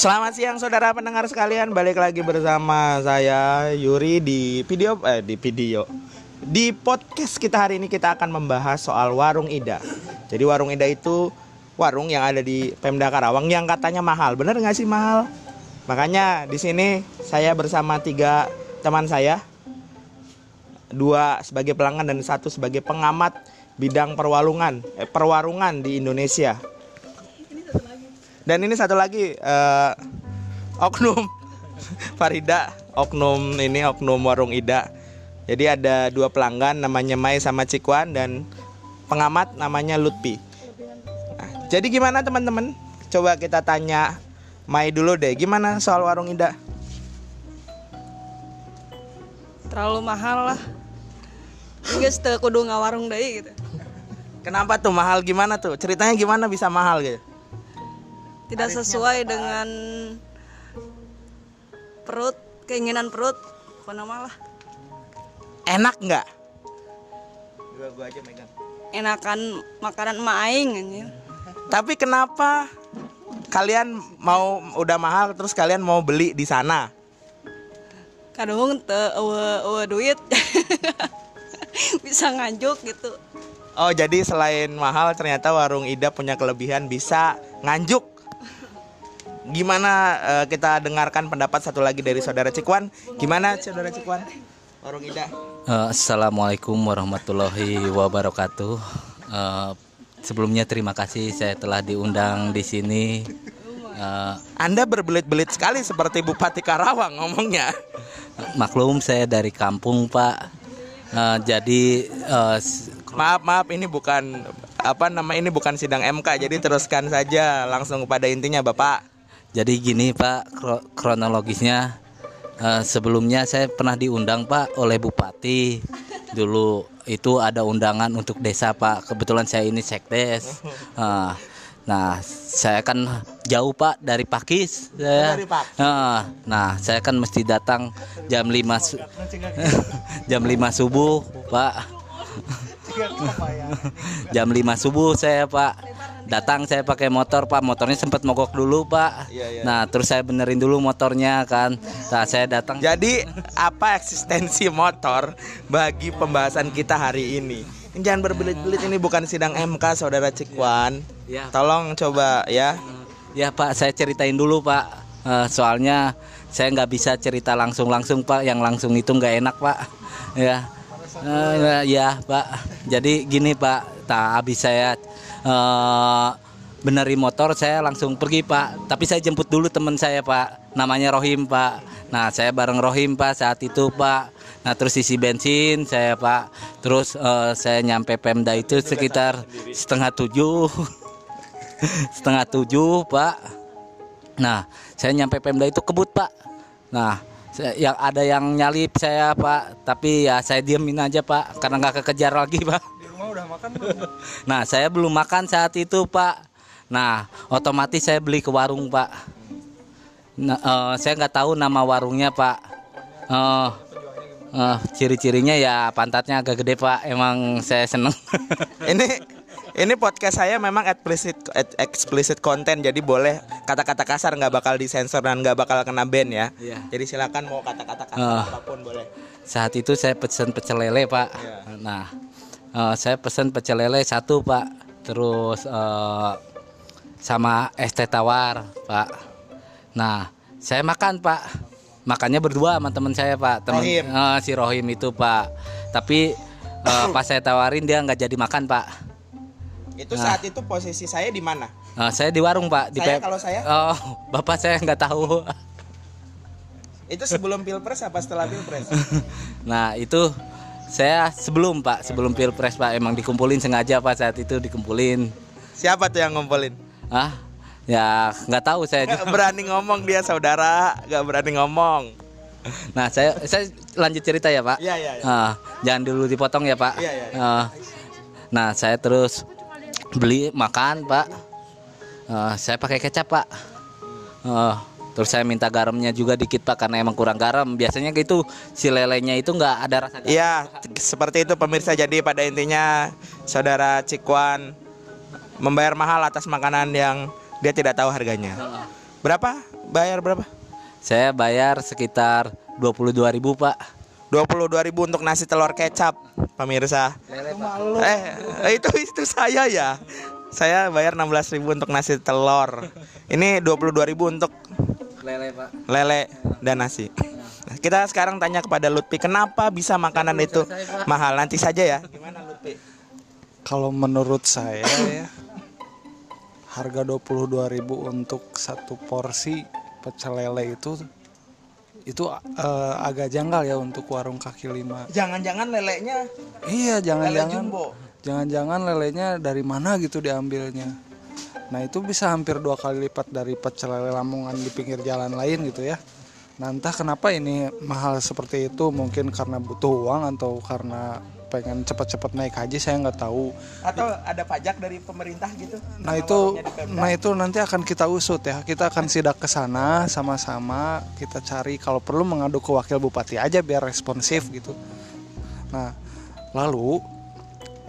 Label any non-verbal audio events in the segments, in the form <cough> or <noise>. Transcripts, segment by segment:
Selamat siang saudara pendengar sekalian, balik lagi bersama saya Yuri di video eh di video. Di podcast kita hari ini kita akan membahas soal warung Ida. Jadi warung Ida itu warung yang ada di Pemda Karawang yang katanya mahal. Bener nggak sih mahal? Makanya di sini saya bersama tiga teman saya, dua sebagai pelanggan dan satu sebagai pengamat bidang perwalungan, eh, perwarungan di Indonesia. Dan ini satu lagi eh, oknum <laughs> Farida, oknum ini oknum warung Ida. Jadi ada dua pelanggan namanya Mai sama Cikwan dan pengamat namanya Lutfi. Nah, jadi gimana teman-teman? Coba kita tanya Mai dulu deh. Gimana soal warung Ida? terlalu mahal lah teu kudu ngawarung deui gitu. Kenapa tuh mahal gimana tuh? Ceritanya gimana bisa mahal gitu? Tidak sesuai dengan perut, keinginan perut. Pokoknya malah Enak nggak? Dua gua aja megang. enakan makanan emak aing anjir. Tapi kenapa kalian mau udah mahal terus kalian mau beli di sana? Kadung teu eueuh eueuh duit. <laughs> Bisa nganjuk gitu. Oh jadi selain mahal ternyata warung Ida punya kelebihan bisa nganjuk. Gimana eh, kita dengarkan pendapat satu lagi dari saudara Cikwan? Gimana saudara Cikwan? Warung Ida. Eh, Assalamualaikum warahmatullahi wabarakatuh. Eh, sebelumnya terima kasih saya telah diundang di sini. Eh, Anda berbelit-belit sekali seperti Bupati Karawang ngomongnya. maklum saya dari kampung Pak. Eh, jadi s- Maaf maaf ini bukan apa nama ini bukan sidang MK jadi teruskan saja langsung pada intinya Bapak. Jadi gini Pak kro- kronologisnya eh, sebelumnya saya pernah diundang Pak oleh Bupati dulu itu ada undangan untuk desa Pak kebetulan saya ini sekdes. Eh, Nah, saya kan jauh Pak dari Pakis. Saya. Dari Pakis. Nah, nah, saya kan mesti datang jam 5 su- <laughs> jam 5 subuh, Pak. jam 5 subuh saya, Pak. Datang saya pakai motor, Pak. Motornya sempat mogok dulu, Pak. Iya, iya. Nah, terus saya benerin dulu motornya kan. Nah, saya datang Jadi apa eksistensi motor bagi pembahasan kita hari ini? Jangan berbelit-belit ini bukan sidang MK saudara Cikwan. Ya. Tolong coba ya. Ya Pak, saya ceritain dulu Pak. Eh, soalnya saya nggak bisa cerita langsung-langsung Pak. Yang langsung itu nggak enak Pak. Ya, Eh, ya Pak. Jadi gini Pak, tak habis saya eh, benerin motor, saya langsung pergi Pak. Tapi saya jemput dulu teman saya Pak. Namanya Rohim Pak. Nah saya bareng Rohim Pak saat itu Pak. Nah terus isi bensin saya Pak. Terus eh, saya nyampe Pemda itu sekitar setengah tujuh. <laughs> setengah tujuh pak nah saya nyampe Pemda itu kebut pak nah saya- yang ada yang nyalip saya pak tapi ya saya diemin aja pak karena nggak kekejar lagi <laughs> pak <laughs> nah saya belum makan saat itu pak nah otomatis saya beli ke warung pak nah, eh, saya nggak tahu nama warungnya pak Eh, eh, ciri-cirinya ya pantatnya agak gede pak emang saya seneng <laughs> Ini ini podcast saya memang explicit explicit content jadi boleh kata-kata kasar nggak bakal disensor dan nggak bakal kena ban ya. Iya. Jadi silakan mau kata-kata kasar Ah. apa pun boleh. Saat itu saya pesen pecel lele pak. Iya. Nah, eh, saya pesen pecel lele satu pak. Terus eh, sama es teh tawar pak. Nah, saya makan pak. Makannya berdua sama teman saya pak. Rohim. eh, si Rohim itu pak. Tapi eh, pas saya tawarin dia nggak jadi makan pak. Itu Nah. saat itu posisi saya di mana? Eh, saya di warung pak. Di Saya kalau saya? Oh, <laughs> bapak saya nggak tahu. Itu sebelum pilpres apa setelah pilpres? <laughs> Nah itu saya sebelum pak, sebelum pilpres pak emang dikumpulin sengaja pak saat itu dikumpulin. Siapa tuh yang ngumpulin? Ah, ya nggak tahu saya. Gak berani ngomong dia saudara, gak berani ngomong. Nah saya saya lanjut cerita ya pak. Iya iya. iya. Ah, jangan dulu dipotong ya pak. Iya, iya, iya. Ah, nah saya terus beli makan pak. Ah, saya pakai kecap pak. Ah, terus saya minta garamnya juga dikit pak karena emang kurang garam. Biasanya gitu si lelenya itu nggak ada rasa garam. Iya, seperti itu pemirsa. Jadi pada intinya saudara Cikwan membayar mahal atas makanan yang dia tidak tahu harganya. Berapa bayar berapa? Saya bayar sekitar 22.000 Pak. 22.000 untuk nasi telur kecap, pemirsa. Eh, eh, itu itu saya ya. Saya bayar 16.000 untuk nasi telur. Ini 22.000 untuk Lele Pak. lele dan nasi. Kita sekarang tanya kepada Lutfi, kenapa bisa makanan itu mahal? Nanti saja ya. Gimana Lutfi? Kalau menurut saya ya harga 22.000 untuk satu porsi pecel lele itu itu eh, agak janggal ya untuk warung kaki lima. Jangan-jangan lelenya Iya, lele jangan-jangan jumbo. jangan-jangan lelenya dari mana gitu diambilnya. Nah, itu bisa hampir dua kali lipat dari pecel lele Lamongan di pinggir jalan lain gitu ya. Nah, entah kenapa ini mahal seperti itu, mungkin karena butuh uang atau karena pengen cepat-cepat naik haji, saya nggak tahu. Atau ada pajak dari pemerintah gitu? Nah itu, nah itu nanti akan kita usut ya. Kita akan sidak ke sana sama-sama. Kita cari kalau perlu mengadu ke wakil bupati aja biar responsif gitu. Nah lalu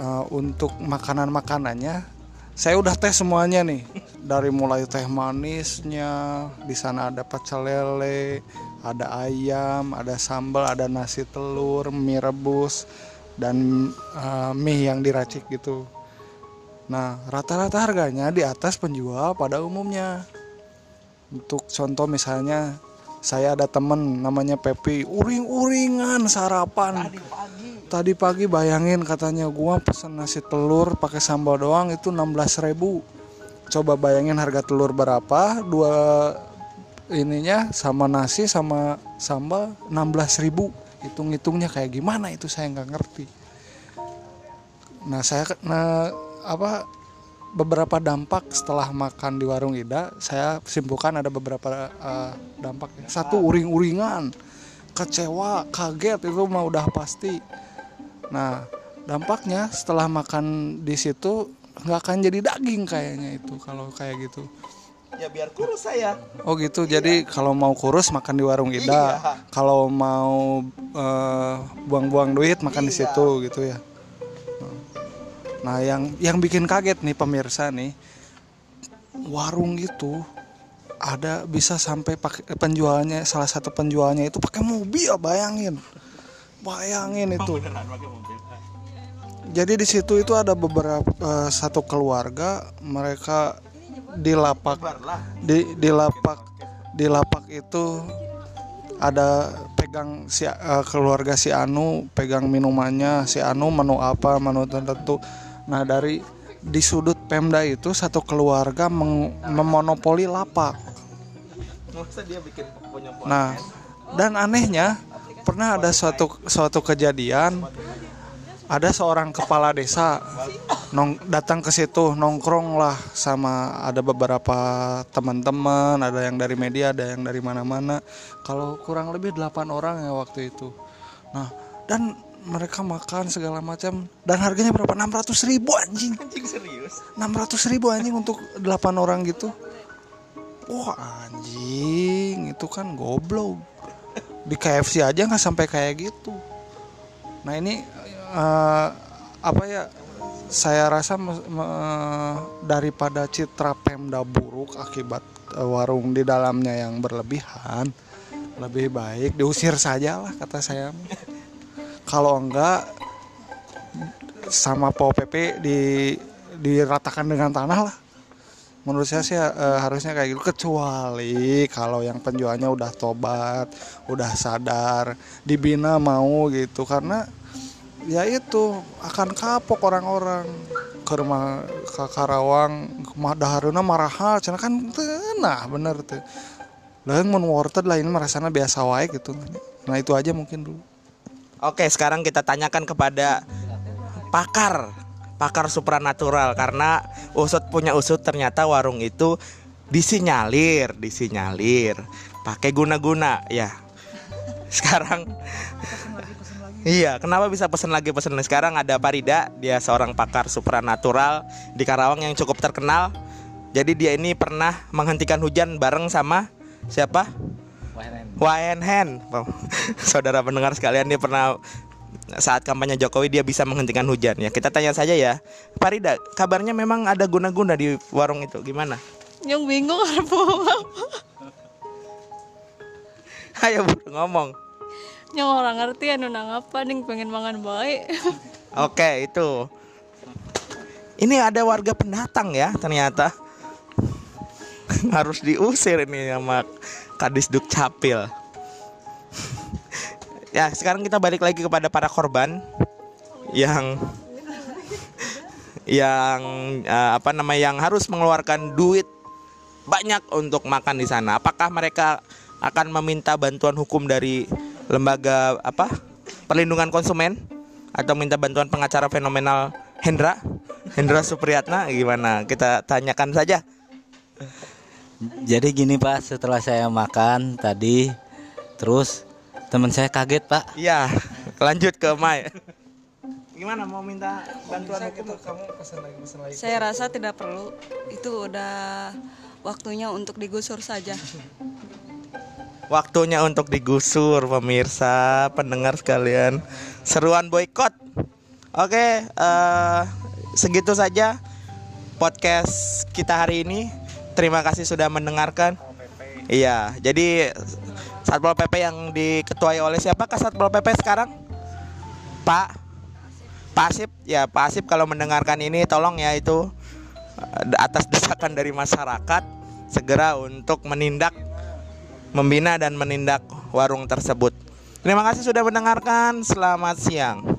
eh, untuk makanan makanannya, saya udah tes semuanya nih. Dari mulai teh manisnya, di sana ada pecel lele, ada ayam, ada sambal, ada nasi telur, mie rebus, dan eh, mie yang diracik gitu. Nah, rata-rata harganya di atas penjual pada umumnya. Untuk contoh misalnya, saya ada temen namanya Pepi, uring-uringan sarapan. Tadi pagi bayangin katanya gua pesen nasi telur pakai sambal doang itu 16.000 Coba bayangin harga telur berapa, dua ininya sama nasi sama sambal 16.000 Hitung-hitungnya kayak gimana itu saya nggak ngerti. Nah saya nah, apa beberapa dampak setelah makan di warung Ida saya simpulkan ada beberapa eh, dampak. Satu uring-uringan, kecewa, kaget itu mah udah pasti. Nah dampaknya setelah makan di situ nggak akan jadi daging kayaknya itu kalau kayak gitu. Ya biar kurus saya. Oh gitu. Jadi kalau mau kurus makan di warung Ida. Iya. Kalau mau eh, buang-buang duit makan di Iya. situ gitu ya. Nah, yang yang bikin kaget nih pemirsa nih. Warung itu ada bisa sampai pakai penjualnya salah satu penjualnya itu pakai mobil bayangin. Bayangin itu. Jadi di situ itu ada beberapa eh, satu keluarga mereka di lapak di di lapak di lapak itu ada pegang si eh, keluarga si Anu pegang minumannya si Anu menu apa menu tertentu. Nah dari di sudut Pemda itu satu keluarga meng- memonopoli lapak. Nah dan anehnya pernah ada suatu suatu kejadian ada seorang kepala desa nong datang ke situ nongkrong lah sama ada beberapa teman-teman ada yang dari media ada yang dari mana-mana. Kalau kurang lebih 8 orang ya waktu itu. Nah dan mereka makan segala macam dan harganya berapa? 600 ribu anjing. Anjing serius. 600 ribu anjing untuk 8 orang gitu. Wah anjing itu kan goblok di KFC aja nggak sampai kayak gitu. Nah ini eh, apa ya saya rasa me- me- daripada citra Pemda buruk akibat eh, warung di dalamnya yang berlebihan lebih baik diusir saja lah kata saya. Kalau enggak sama Pol PP di diratakan dengan tanah lah menurut saya sih eh, harusnya kayak gitu. Kecuali kalau yang penjualnya udah tobat udah sadar dibina mau gitu. Karena ya itu akan kapok orang-orang. Ke rumah ke Karawang daharuna marahal cenah kan tenah bener tuh. Lain mun wortel lain merasana biasa wae gitu. Nah itu aja mungkin dulu. Oke, sekarang kita tanyakan kepada pakar, pakar supranatural karena usut punya usut ternyata warung itu disinyalir, disinyalir, pakai guna-guna ya. <laughs> Sekarang Iya, kenapa bisa pesen lagi pesen lagi? Sekarang ada Parida, dia seorang pakar supranatural di Karawang yang cukup terkenal. Jadi dia ini pernah menghentikan hujan bareng sama siapa? Wayan Hen, saudara pendengar sekalian dia pernah saat kampanye Jokowi dia bisa menghentikan hujan ya. Kita tanya saja ya, Farida, kabarnya memang ada guna-guna di warung itu, gimana? Yang bingung <laughs> harus. Ayo buru ngomong. Yang orang ngerti anu nang apa nih pengen mangan baik. <laughs> Oke, itu. Ini ada warga pendatang ya ternyata. <laughs> Harus diusir ini sama Kadis Dukcapil. Ya, sekarang kita balik lagi kepada para korban yang yang eh, apa namanya yang harus mengeluarkan duit banyak untuk makan di sana. Apakah mereka akan meminta bantuan hukum dari lembaga apa perlindungan konsumen? Atau minta bantuan pengacara fenomenal Hendra? Hendra Supriyatna gimana? Kita tanyakan saja. Jadi gini Pak, setelah saya makan tadi, terus teman saya kaget Pak. iya lanjut ke Mai. Gimana mau minta bantuan hukum? Kamu pesan lagi pesan lagi. Saya rasa tidak perlu. Itu udah waktunya untuk digusur saja. waktunya untuk digusur pemirsa pendengar sekalian. Seruan boykot. Oke eh, segitu saja podcast kita hari ini. Terima kasih sudah mendengarkan. Iya jadi satpol pp yang diketuai oleh siapakah satpol pp sekarang pak Pak ya Pak Asip kalau mendengarkan ini tolong ya itu eh, atas desakan dari masyarakat segera untuk menindak membina dan menindak warung tersebut. Terima kasih sudah mendengarkan. Selamat siang.